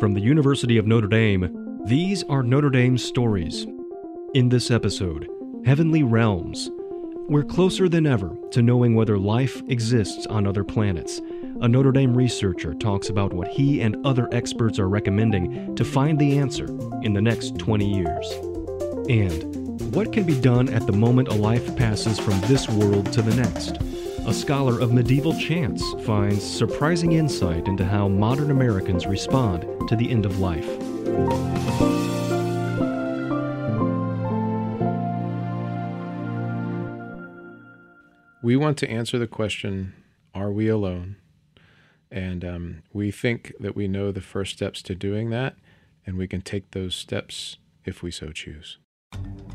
From the University of Notre Dame, these are Notre Dame stories. In this episode, Heavenly Realms. We're closer than ever to knowing whether life exists on other planets. A Notre Dame researcher talks about what he and other experts are recommending to find the answer in the next 20 years. And what can be done at the moment a life passes from this world to the next? A scholar of medieval chants finds surprising insight into how modern Americans respond to the end of life. We want to answer the question Are we alone? And um, we think that we know the first steps to doing that, and we can take those steps if we so choose.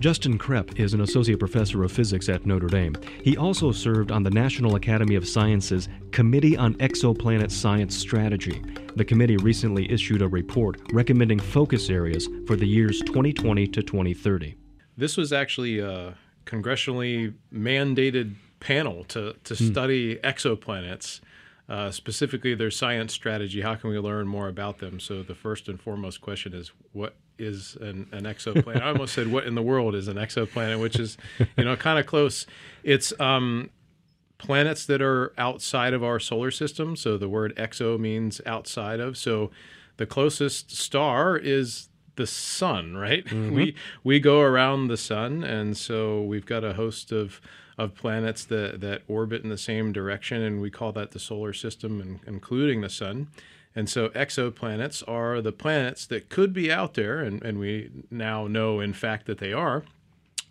Justin Crepp is an associate professor of physics at Notre Dame. He also served on the National Academy of Sciences Committee on Exoplanet Science Strategy. The committee recently issued a report recommending focus areas for the years 2020 to 2030. This was actually a congressionally mandated panel to, to mm. study exoplanets. Uh, specifically their science strategy. How can we learn more about them? So the first and foremost question is what is an, an exoplanet? I almost said what in the world is an exoplanet, which is you know kind of close. It's um, planets that are outside of our solar system. So the word exo means outside of. So the closest star is the sun, right? Mm-hmm. We we go around the sun, and so we've got a host of of planets that, that orbit in the same direction, and we call that the solar system, including the sun. And so exoplanets are the planets that could be out there, and, and we now know, in fact, that they are,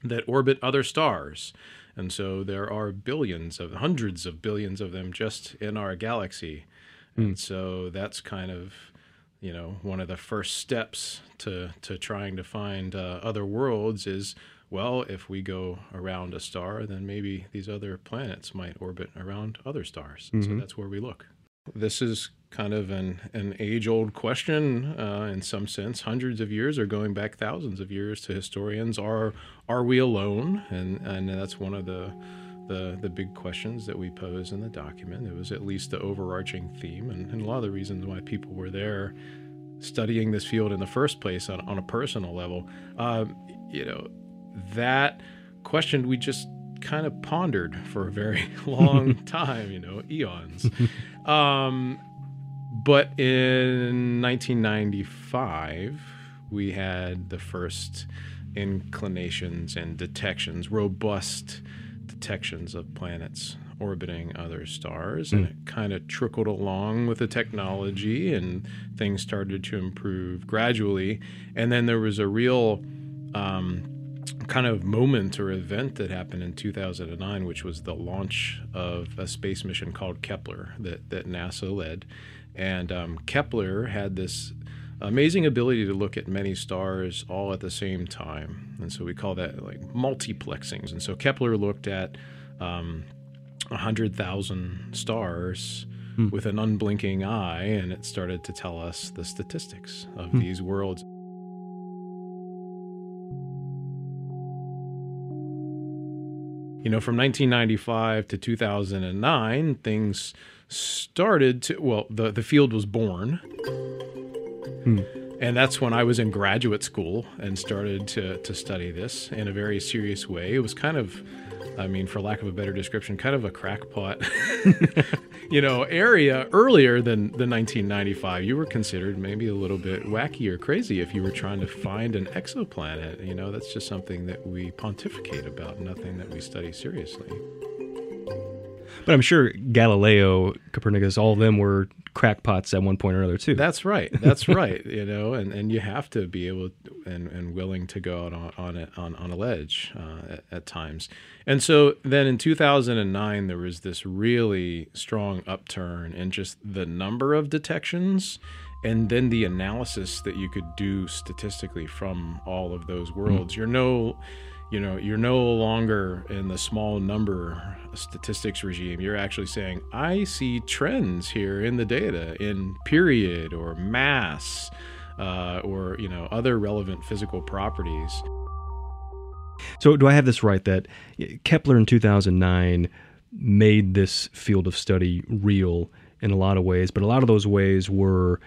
that orbit other stars. And so there are billions of, hundreds of billions of them just in our galaxy. Mm. And so that's kind of, you know, one of the first steps to, to trying to find uh, other worlds is well, if we go around a star, then maybe these other planets might orbit around other stars. Mm-hmm. So that's where we look. This is kind of an, an age old question uh, in some sense, hundreds of years or going back thousands of years to historians. Are, are we alone? And, and that's one of the, the, the big questions that we pose in the document. It was at least the overarching theme and, and a lot of the reasons why people were there studying this field in the first place on, on a personal level. Uh, you know, that question we just kind of pondered for a very long time, you know, eons. Um, but in 1995, we had the first inclinations and detections, robust detections of planets orbiting other stars. Mm. And it kind of trickled along with the technology, and things started to improve gradually. And then there was a real um, kind of moment or event that happened in 2009, which was the launch of a space mission called Kepler that, that NASA led. And um, Kepler had this amazing ability to look at many stars all at the same time. And so we call that like multiplexing. And so Kepler looked at um, 100,000 stars. Hmm. With an unblinking eye, and it started to tell us the statistics of hmm. these worlds. you know, from 1995 to 2009, things started to, well, the, the field was born. Hmm. And that's when I was in graduate school and started to, to study this in a very serious way. It was kind of, I mean, for lack of a better description, kind of a crackpot, you know, area earlier than the 1995. You were considered maybe a little bit wacky or crazy if you were trying to find an exoplanet. You know, that's just something that we pontificate about, nothing that we study seriously. But I'm sure Galileo, Copernicus, all of them were crackpots at one point or another too. That's right. That's right. You know, and, and you have to be able and, and willing to go out on on a, on, on a ledge uh, at, at, times. And so then in 2009 there was this really strong upturn in just the number of detections and then the analysis that you could do statistically from all of those worlds. Mm. You're no you know you're no longer in the small number statistics regime. You're actually saying i see trends here in the data in period or mass uh, or you know other relevant physical properties. So do i have this right that kepler in 2009 made this field of study real in a lot of ways but a lot of those ways were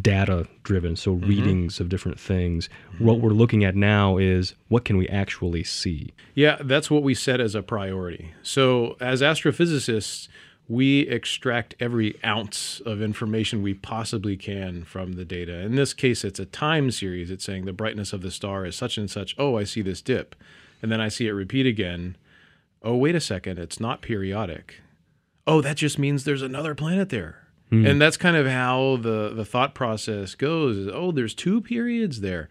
data driven, so mm-hmm. readings of different things. Mm-hmm. What we're looking at now is what can we actually see? Yeah, that's what we set as a priority. So, as astrophysicists, we extract every ounce of information we possibly can from the data. In this case, it's a time series. It's saying the brightness of the star is such and such. Oh, I see this dip. And then I see it repeat again. Oh, wait a second. It's not periodic. Oh, that just means there's another planet there. Mm. And that's kind of how the, the thought process goes. Is, oh, there's two periods there.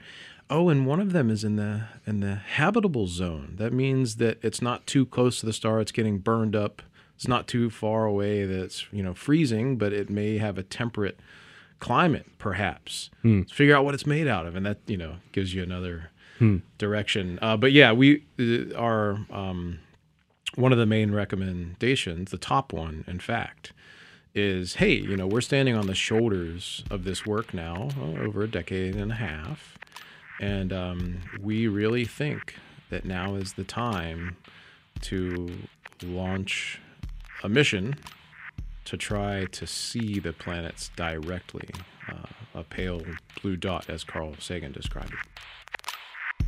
Oh, and one of them is in the in the habitable zone. That means that it's not too close to the star. It's getting burned up. It's not too far away that it's you know freezing, but it may have a temperate climate, perhaps. Hmm. figure out what it's made out of, and that you know gives you another hmm. direction. Uh, but yeah, we uh, are um, one of the main recommendations, the top one, in fact, is hey, you know, we're standing on the shoulders of this work now, over a decade and a half. And um, we really think that now is the time to launch a mission to try to see the planets directly, uh, a pale blue dot, as Carl Sagan described it.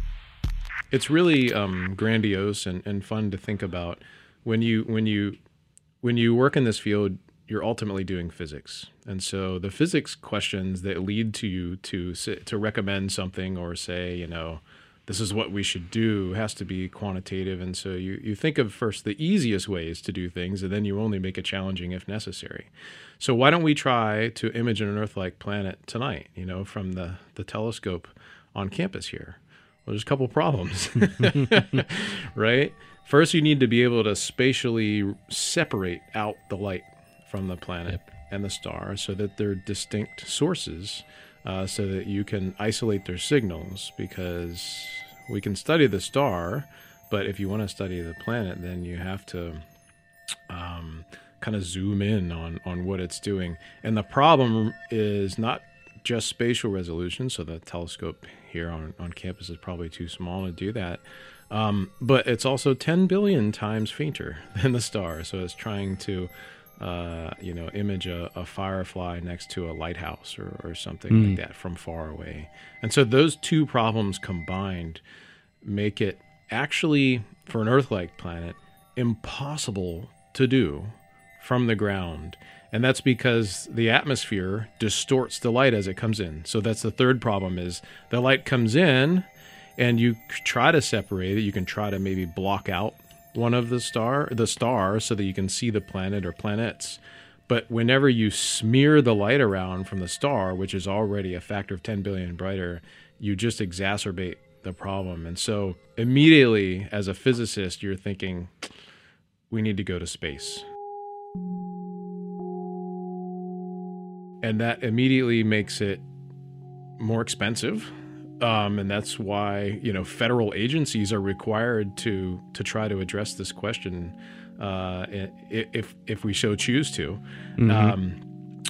It's really um, grandiose and, and fun to think about when you when you when you work in this field you're ultimately doing physics. And so the physics questions that lead to you to to recommend something or say, you know, this is what we should do has to be quantitative. And so you, you think of first the easiest ways to do things, and then you only make it challenging if necessary. So why don't we try to image an Earth-like planet tonight, you know, from the, the telescope on campus here? Well, there's a couple problems, right? First, you need to be able to spatially separate out the light from the planet yep. and the star so that they're distinct sources uh, so that you can isolate their signals because we can study the star, but if you want to study the planet, then you have to um, kind of zoom in on, on what it's doing. And the problem is not just spatial resolution, so the telescope here on, on campus is probably too small to do that. Um, but it's also 10 billion times fainter than the star, so it's trying to uh, you know, image a, a, firefly next to a lighthouse or, or something mm. like that from far away. And so those two problems combined make it actually, for an Earth like planet, impossible to do from the ground. And that's because the atmosphere distorts the light as it comes in. So that's the third problem is the light comes in and you try to separate it. You can try to maybe block out one of the star the star so that you can see the planet or planets. But whenever you smear the light around from the star, which is already a factor of 10 billion brighter, you just exacerbate the problem. And so immediately as a physicist, you're thinking we need to go to space. And that immediately makes it more expensive um, and that's why you know federal agencies are required to to try to address this question uh, if if we so choose to. Mm-hmm. Um,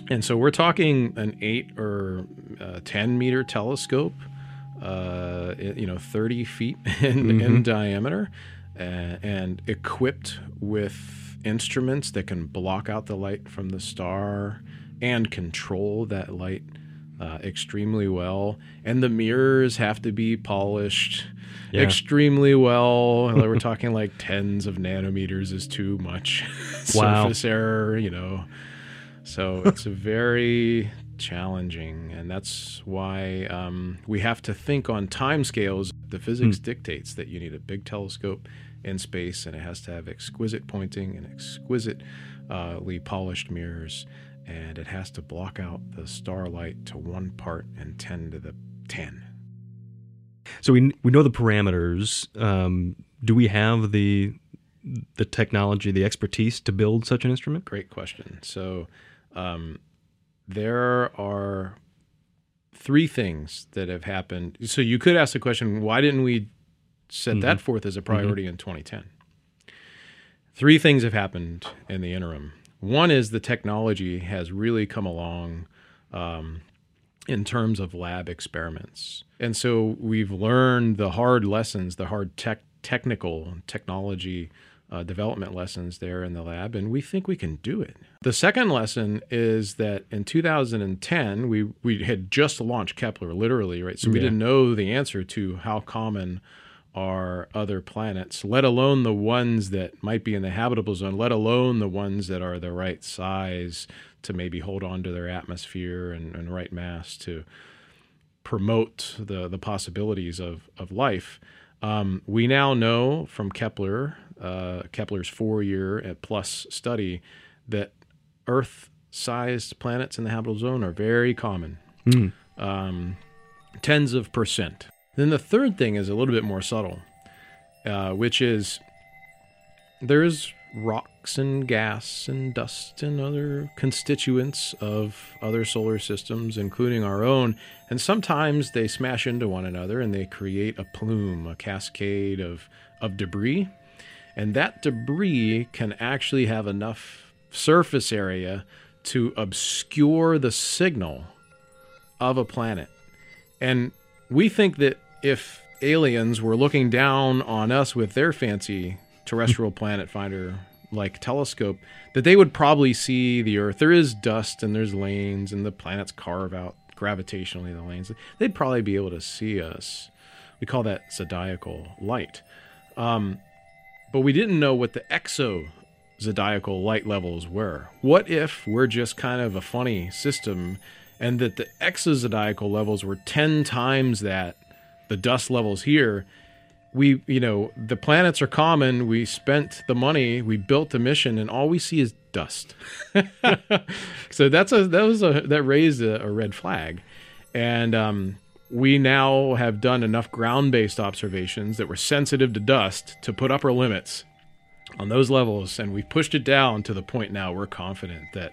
and so we're talking an eight or uh, ten meter telescope, uh, you know, thirty feet in, mm-hmm. in diameter, and equipped with instruments that can block out the light from the star and control that light uh, extremely well, and the mirrors have to be polished yeah. extremely well. We're talking like tens of nanometers is too much wow. surface error, you know. So it's very challenging, and that's why um, we have to think on time scales. The physics mm. dictates that you need a big telescope in space, and it has to have exquisite pointing and exquisitely polished mirrors and it has to block out the starlight to one part and 10 to the 10. So we we know the parameters. Um, do we have the the technology, the expertise to build such an instrument? Great question. So um, there are three things that have happened. So you could ask the question, why didn't we set mm-hmm. that forth as a priority mm-hmm. in 2010? Three things have happened in the interim. One is the technology has really come along um, in terms of lab experiments. And so we've learned the hard lessons, the hard tech, technical technology uh, development lessons there in the lab, and we think we can do it. The second lesson is that in 2010, we, we had just launched Kepler, literally, right? So we Yeah. didn't know the answer to how common are other planets, let alone the ones that might be in the habitable zone, let alone the ones that are the right size to maybe hold on to their atmosphere and, and right mass to promote the, the possibilities of, of life. Um, we now know from Kepler, uh, Kepler's four year plus study, that Earth sized planets in the habitable zone are very common, um, tens of percent. Then the third thing is a little bit more subtle, uh, which is there's rocks and gas and dust and other constituents of other solar systems, including our own. And sometimes they smash into one another and they create a plume, a cascade of, of debris. And that debris can actually have enough surface area to obscure the signal of a planet. And we think that if aliens were looking down on us with their fancy terrestrial planet finder like telescope, that they would probably see the Earth. There is dust and there's lanes, and the planets carve out gravitationally the lanes. They'd probably be able to see us. We call that zodiacal light. Um, but we didn't know what the exo zodiacal light levels were. What if we're just kind of a funny system and that the exozodiacal levels were 10 times that the dust levels here. We you know the planets are common. We spent the money. We built the mission and all we see is dust. So that's a that was a that raised a, a red flag. And um, we now have done enough ground-based observations that we're sensitive to dust to put upper limits on those levels and we've pushed it down to the point now we're confident that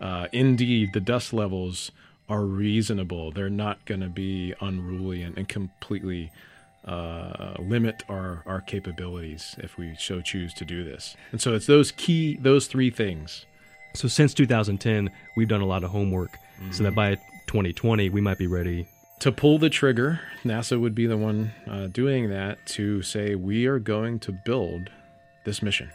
uh, indeed the dust levels are reasonable. They're not going to be unruly and, and completely uh, limit our, our capabilities if we so choose to do this. And so it's those key those three things. So since 2010, we've done a lot of homework, so that by 2020 we might be ready. to pull the trigger nasa would be the one uh, doing that to say we are going to build this mission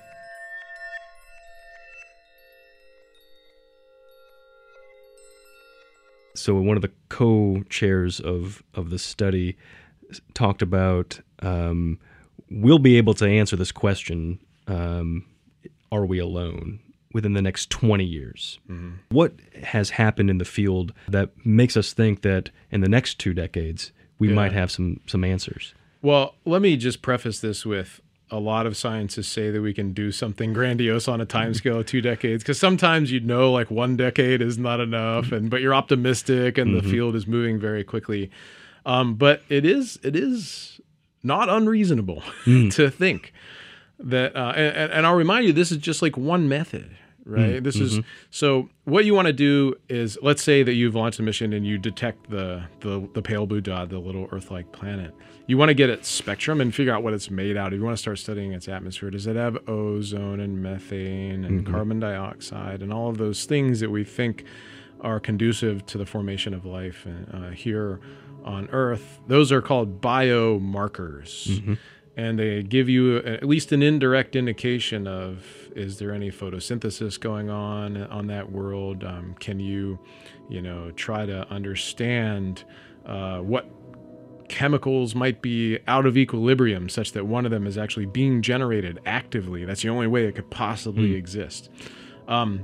So one of the co-chairs of of the study talked about um, we'll be able to answer this question: um, Are we alone? Within the next 20 years, what has happened in the field that makes us think that in the next two decades we Yeah. might have some some answers? Well, let me just preface this with a lot of scientists say that we can do something grandiose on a time scale of two decades because sometimes you know like one decade is not enough and but you're optimistic and the field is moving very quickly. Um, but it is it is not unreasonable to think that uh, and, and i'll remind you this is just like one method Mm, right? This is mm-hmm. so what you want to do is let's say that you've launched a mission and you detect the the, the pale blue dot the little earth-like planet. You want to get its spectrum and figure out what it's made out of. You want to start studying its atmosphere. Does it have ozone and methane and mm-hmm. carbon dioxide and all of those things that we think are conducive to the formation of life uh, here on Earth. Those are called biomarkers. Mm-hmm. And they give you at least an indirect indication of is there any photosynthesis going on on that world? Um, can you, you know, try to understand uh, what chemicals might be out of equilibrium such that one of them is actually being generated actively? That's the only way it could possibly exist. Um,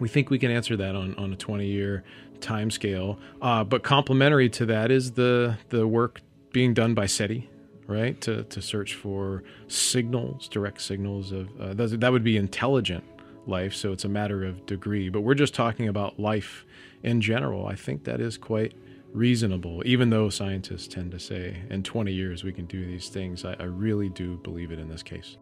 we think we can answer that on, on a 20 year time scale. Uh, but complementary to that is the, the work being done by SETI, right? To, to search for signals, direct signals of uh, that, that would be intelligent life. So it's a matter of degree. But we're just talking about life in general. I think that is quite reasonable, even though scientists tend to say in 20 years we can do these things. I, I really do believe it in this case.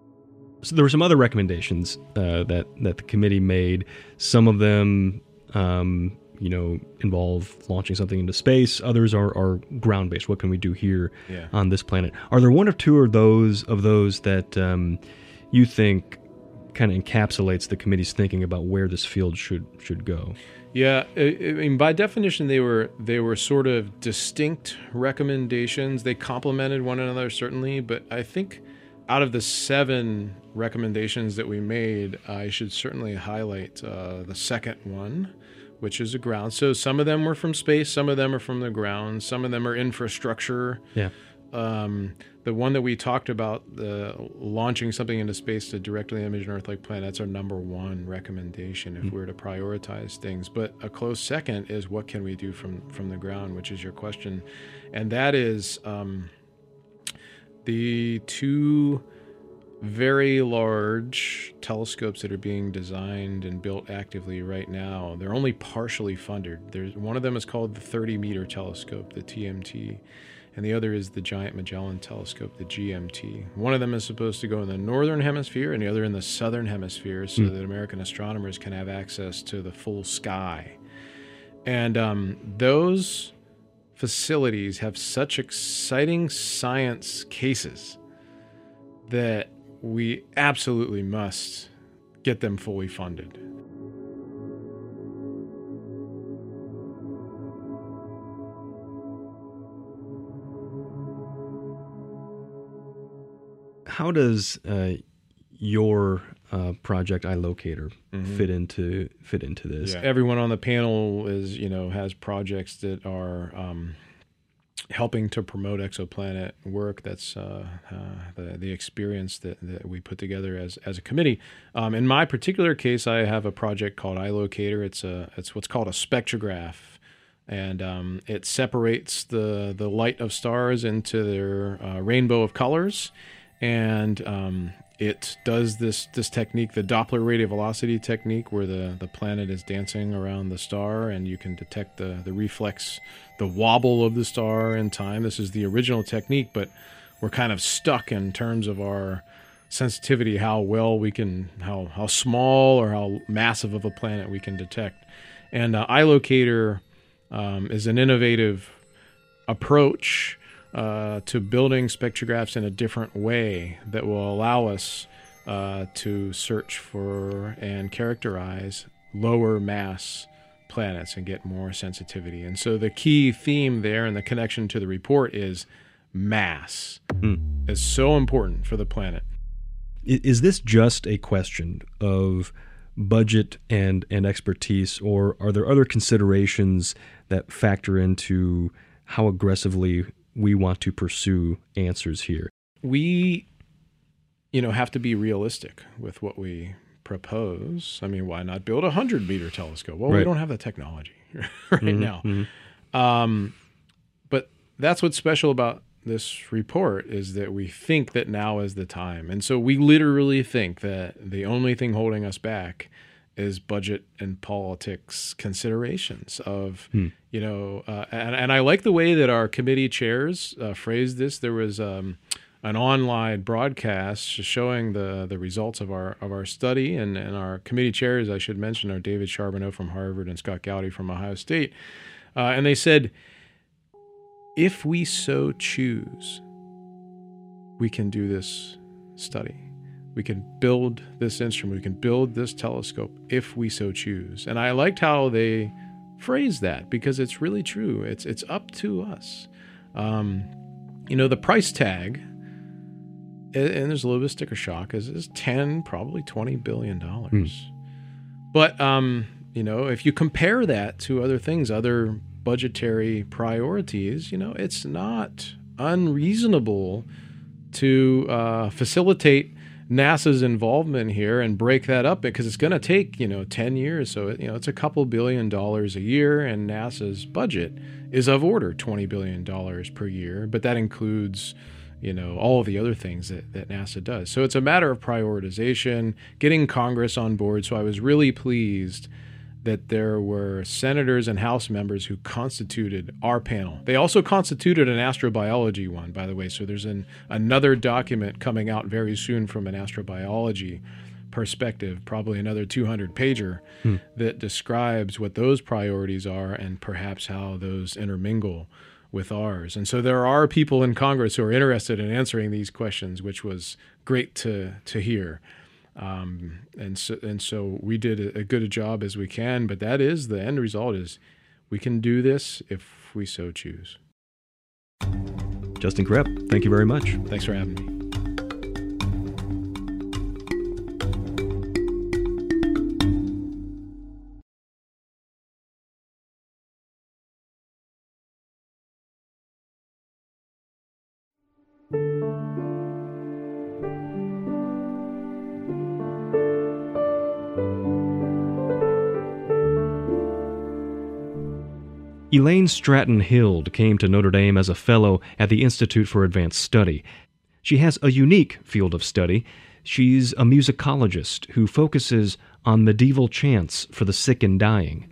So there were some other recommendations uh, that that the committee made. Some of them, um, you know, involve launching something into space. Others are, are ground based. What can we do here Yeah. on this planet? Are there one or two of those of those that um, you think kind of encapsulates the committee's thinking about where this field should should go? Yeah, I, I mean, by definition, they were they were sort of distinct recommendations. They complemented one another certainly, but I think out of the seven recommendations that we made, I should certainly highlight uh, the second one, which is a ground. So some of them were from space, some of them are from the ground, some of them are infrastructure. Yeah. Um, the one that we talked about, the launching something into space to directly image an Earth-like planet, that's our number one recommendation if mm-hmm. we were to prioritize things. But a close second is what can we do from from the ground, which is your question, and that is um, the two very large telescopes that are being designed and built actively right now. They're only partially funded. There's one of them is called the 30 meter telescope, the TMT, and the other is the Giant Magellan Telescope, the GMT. One of them is supposed to go in the northern hemisphere and the other in the southern hemisphere so mm. that American astronomers can have access to the full sky. And um, those facilities have such exciting science cases that we absolutely must get them fully funded. How does uh, your uh, project iLocater mm-hmm. fit into fit into this? Yeah. Everyone on the panel is you know has projects that are um, helping to promote exoplanet work. That's uh, uh, the the experience that, that we put together as as a committee. Um, in my particular case, I have a project called iLocater. It's a it's what's called a spectrograph, and um, it separates the the light of stars into their uh, rainbow of colors, and um, it does this this technique, the Doppler radial velocity technique, where the, the planet is dancing around the star, and you can detect the the reflex, the wobble of the star in time. This is the original technique, but we're kind of stuck in terms of our sensitivity, how well we can, how how small or how massive of a planet we can detect. And uh, iLocater um, is an innovative approach uh, to building spectrographs in a different way that will allow us uh, to search for and characterize lower mass planets and get more sensitivity. And so the key theme there and the connection to the report is mass mm. is so important for the planet. Is this just a question of budget and, and expertise, or are there other considerations that factor into how aggressively we want to pursue answers here. We, you know, have to be realistic with what we propose. I mean, why not build a hundred meter telescope? Well, right. we don't have the technology right mm-hmm, now. Mm-hmm. Um, but that's what's special about this report is that we think that now is the time. And so we literally think that the only thing holding us back is budget and politics considerations of hmm. you know uh, and, and I like the way that our committee chairs uh, phrased this there was um, an online broadcast showing the the results of our of our study and, and our committee chairs I should mention are David Charbonneau from Harvard and Scott Gaudi from Ohio State uh, and they said if we so choose we can do this study we can build this instrument, we can build this telescope if we so choose. And I liked how they phrased that because it's really true. It's it's up to us. Um, you know, the price tag, and there's a little bit of sticker shock, is, is 10, probably 20 billion dollars. Mm. But um, you know, if you compare that to other things, other budgetary priorities, you know, it's not unreasonable to uh, facilitate NASA's involvement here and break that up because it's going to take you know 10 years so you know it's a couple billion dollars a year and NASA's budget is of order 20 billion dollars per year but that includes you know all the other things that, that NASA does so it's a matter of prioritization getting Congress on board so I was really pleased that there were senators and House members who constituted our panel. They also constituted an astrobiology one, by the way. So there's an, another document coming out very soon from an astrobiology perspective, probably another 200 pager, hmm. that describes what those priorities are and perhaps how those intermingle with ours. And so there are people in Congress who are interested in answering these questions, which was great to, to hear. Um, and so and so we did a, a good a job as we can, but that is the end result is we can do this if we so choose. Justin Crepp, thank you very much. Thanks for having me. Elaine Stratton Hild came to Notre Dame as a fellow at the Institute for Advanced Study. She has a unique field of study. She's a musicologist who focuses on medieval chants for the sick and dying.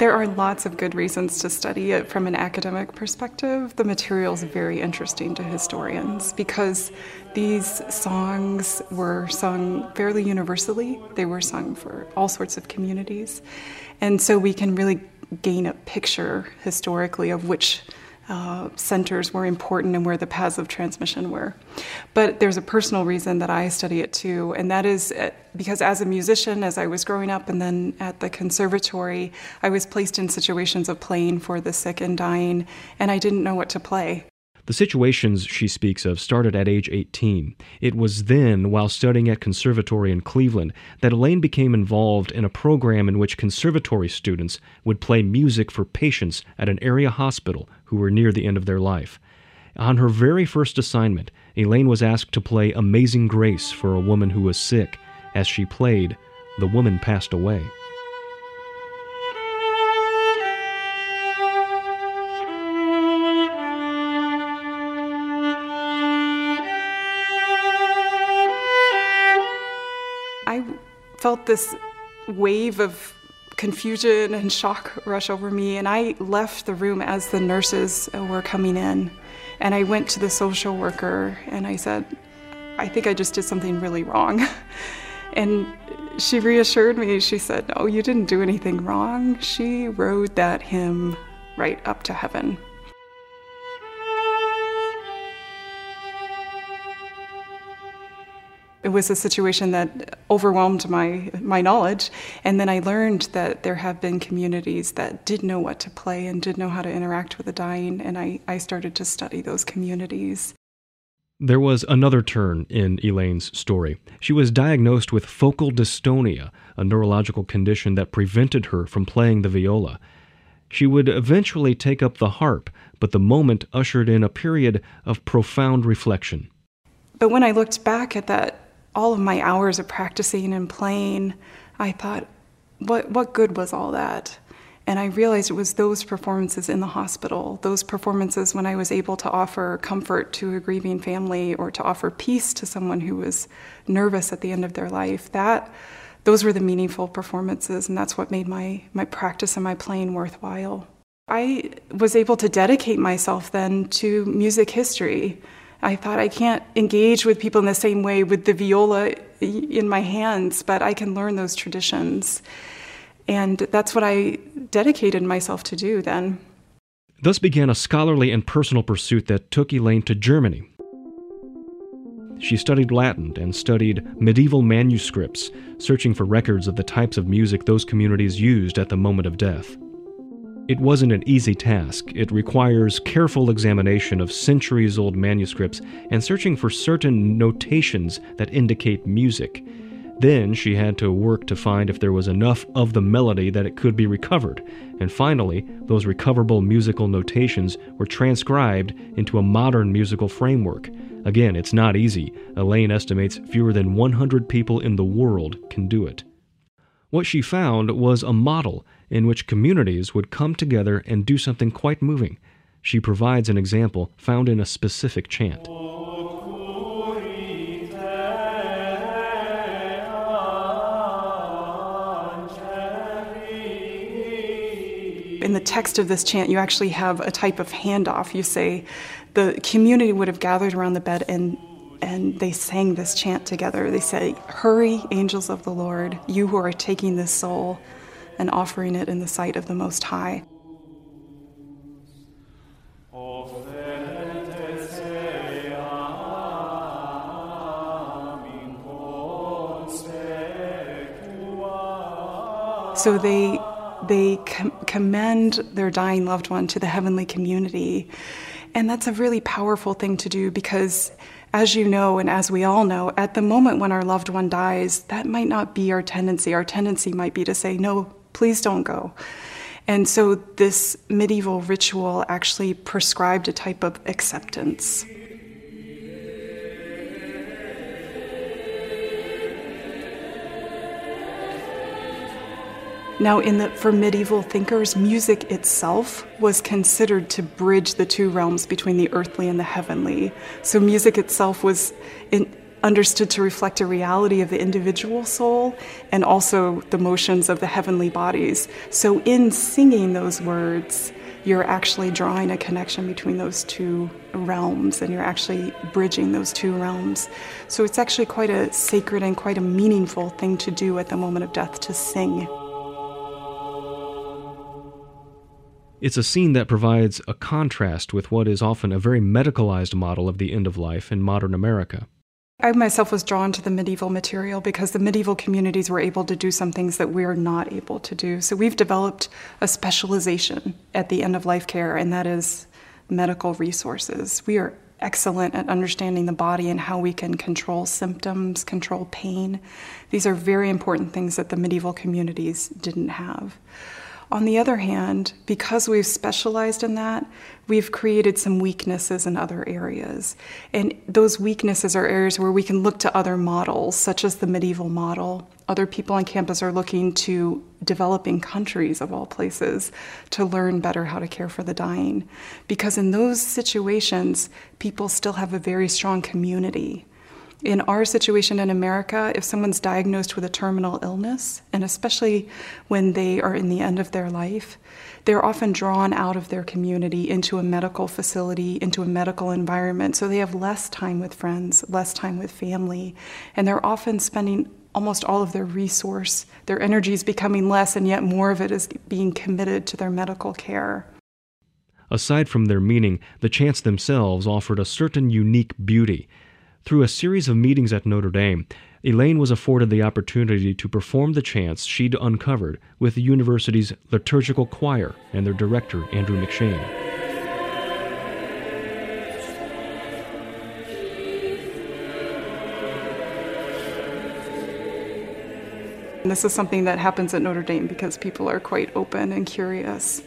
There are lots of good reasons to study it from an academic perspective. The material is very interesting to historians because these songs were sung fairly universally. They were sung for all sorts of communities. And so we can really gain a picture historically of which uh, centers were important and where the paths of transmission were. But there's a personal reason that I study it too, and that is uh, because as a musician, as I was growing up and then at the conservatory, I was placed in situations of playing for the sick and dying, and I didn't know what to play. The situations she speaks of started at age 18. It was then, while studying at conservatory in Cleveland, that Elaine became involved in a program in which conservatory students would play music for patients at an area hospital who were near the end of their life. On her very first assignment, Elaine was asked to play Amazing Grace for a woman who was sick. As she played, the woman passed away. I felt this wave of confusion and shock rush over me, and I left the room as the nurses were coming in. And I went to the social worker and I said, I think I just did something really wrong. and she reassured me. She said, No, you didn't do anything wrong. She rode that hymn right up to heaven. Was a situation that overwhelmed my my knowledge and then i learned that there have been communities that did know what to play and did know how to interact with the dying and i, I started to study those communities there was another turn in Elaine's story. She was diagnosed with focal dystonia, a neurological condition that prevented her from playing the viola. She would eventually take up the harp, but the moment ushered in a period of profound reflection. But when I looked back at that all of my hours of practicing and playing, I thought, what, what good was all that? And I realized it was those performances in the hospital, those performances when I was able to offer comfort to a grieving family or to offer peace to someone who was nervous at the end of their life. That those were the meaningful performances, and that's what made my, my practice and my playing worthwhile. I was able to dedicate myself then to music history. I thought I can't engage with people in the same way with the viola in my hands, but I can learn those traditions. And that's what I dedicated myself to do then. Thus began a scholarly and personal pursuit that took Elaine to Germany. She studied Latin and studied medieval manuscripts, searching for records of the types of music those communities used at the moment of death. It wasn't an easy task. It requires careful examination of centuries old manuscripts and searching for certain notations that indicate music. Then she had to work to find if there was enough of the melody that it could be recovered. And finally, those recoverable musical notations were transcribed into a modern musical framework. Again, it's not easy. Elaine estimates fewer than 100 people in the world can do it. What she found was a model in which communities would come together and do something quite moving. She provides an example found in a specific chant. In the text of this chant, you actually have a type of handoff. You say, the community would have gathered around the bed and and they sang this chant together. They say, Hurry, angels of the Lord, you who are taking this soul and offering it in the sight of the Most High. So they they com- commend their dying loved one to the heavenly community. And that's a really powerful thing to do because as you know, and as we all know, at the moment when our loved one dies, that might not be our tendency. Our tendency might be to say, no, please don't go. And so this medieval ritual actually prescribed a type of acceptance. Now, in the, for medieval thinkers, music itself was considered to bridge the two realms between the earthly and the heavenly. So, music itself was in, understood to reflect a reality of the individual soul and also the motions of the heavenly bodies. So, in singing those words, you're actually drawing a connection between those two realms and you're actually bridging those two realms. So, it's actually quite a sacred and quite a meaningful thing to do at the moment of death to sing. It's a scene that provides a contrast with what is often a very medicalized model of the end of life in modern America. I myself was drawn to the medieval material because the medieval communities were able to do some things that we're not able to do. So we've developed a specialization at the end of life care, and that is medical resources. We are excellent at understanding the body and how we can control symptoms, control pain. These are very important things that the medieval communities didn't have. On the other hand, because we've specialized in that, we've created some weaknesses in other areas. And those weaknesses are areas where we can look to other models, such as the medieval model. Other people on campus are looking to developing countries, of all places, to learn better how to care for the dying. Because in those situations, people still have a very strong community in our situation in America, if someone's diagnosed with a terminal illness, and especially when they are in the end of their life, they're often drawn out of their community into a medical facility, into a medical environment. So they have less time with friends, less time with family, and they're often spending almost all of their resource, their energy is becoming less, and yet more of it is being committed to their medical care. Aside from their meaning, the chants themselves offered a certain unique beauty through a series of meetings at Notre Dame, Elaine was afforded the opportunity to perform the chants she'd uncovered with the university's liturgical choir and their director, Andrew McShane. This is something that happens at Notre Dame because people are quite open and curious.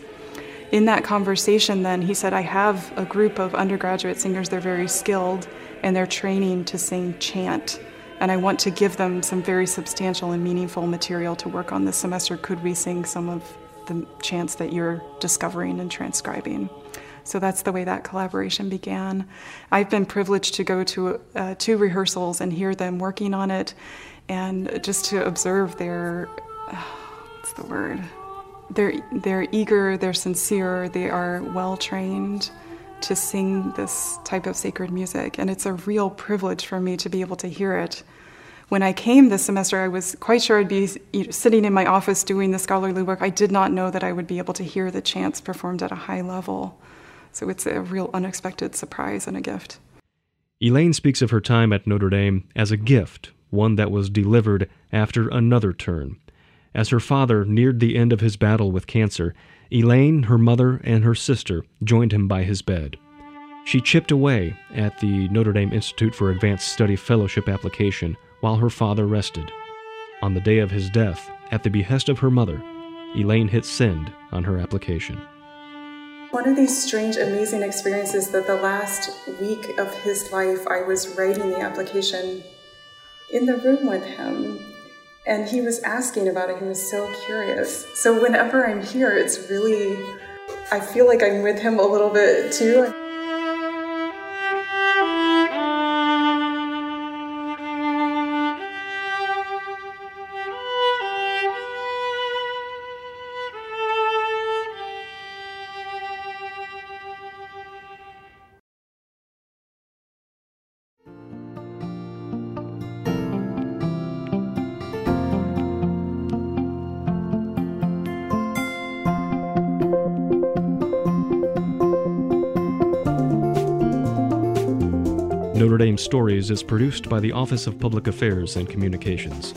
In that conversation, then, he said, I have a group of undergraduate singers, they're very skilled and they're training to sing chant. And I want to give them some very substantial and meaningful material to work on this semester. Could we sing some of the chants that you're discovering and transcribing? So that's the way that collaboration began. I've been privileged to go to uh, two rehearsals and hear them working on it, and just to observe their uh, what's the word? They're they're eager, they're sincere, they are well trained to sing this type of sacred music, and it's a real privilege for me to be able to hear it. When I came this semester, I was quite sure I'd be sitting in my office doing the scholarly work. I did not know that I would be able to hear the chants performed at a high level. So it's a real unexpected surprise and a gift. Elaine speaks of her time at Notre Dame as a gift, one that was delivered after another turn. As her father neared the end of his battle with cancer, Elaine, her mother, and her sister joined him by his bed. She chipped away at the Notre Dame Institute for Advanced Study Fellowship application while her father rested. On the day of his death, at the behest of her mother, Elaine hit send on her application. One of these strange, amazing experiences that the last week of his life, I was writing the application in the room with him and he was asking about it. He was so curious. So whenever I'm here, it's really, I feel like I'm with him a little bit too. Notre Dame Stories is produced by the Office of Public Affairs and Communications.